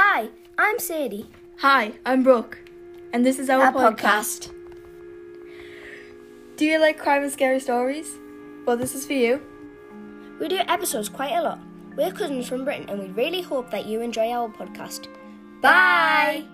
Hi, I'm Sadie. Hi, I'm Brook, and this is our, Our podcast. Do you like crime and scary stories? Well, this is for you. We do episodes quite a lot. We're cousins from Britain and we really hope that you enjoy our podcast. Bye!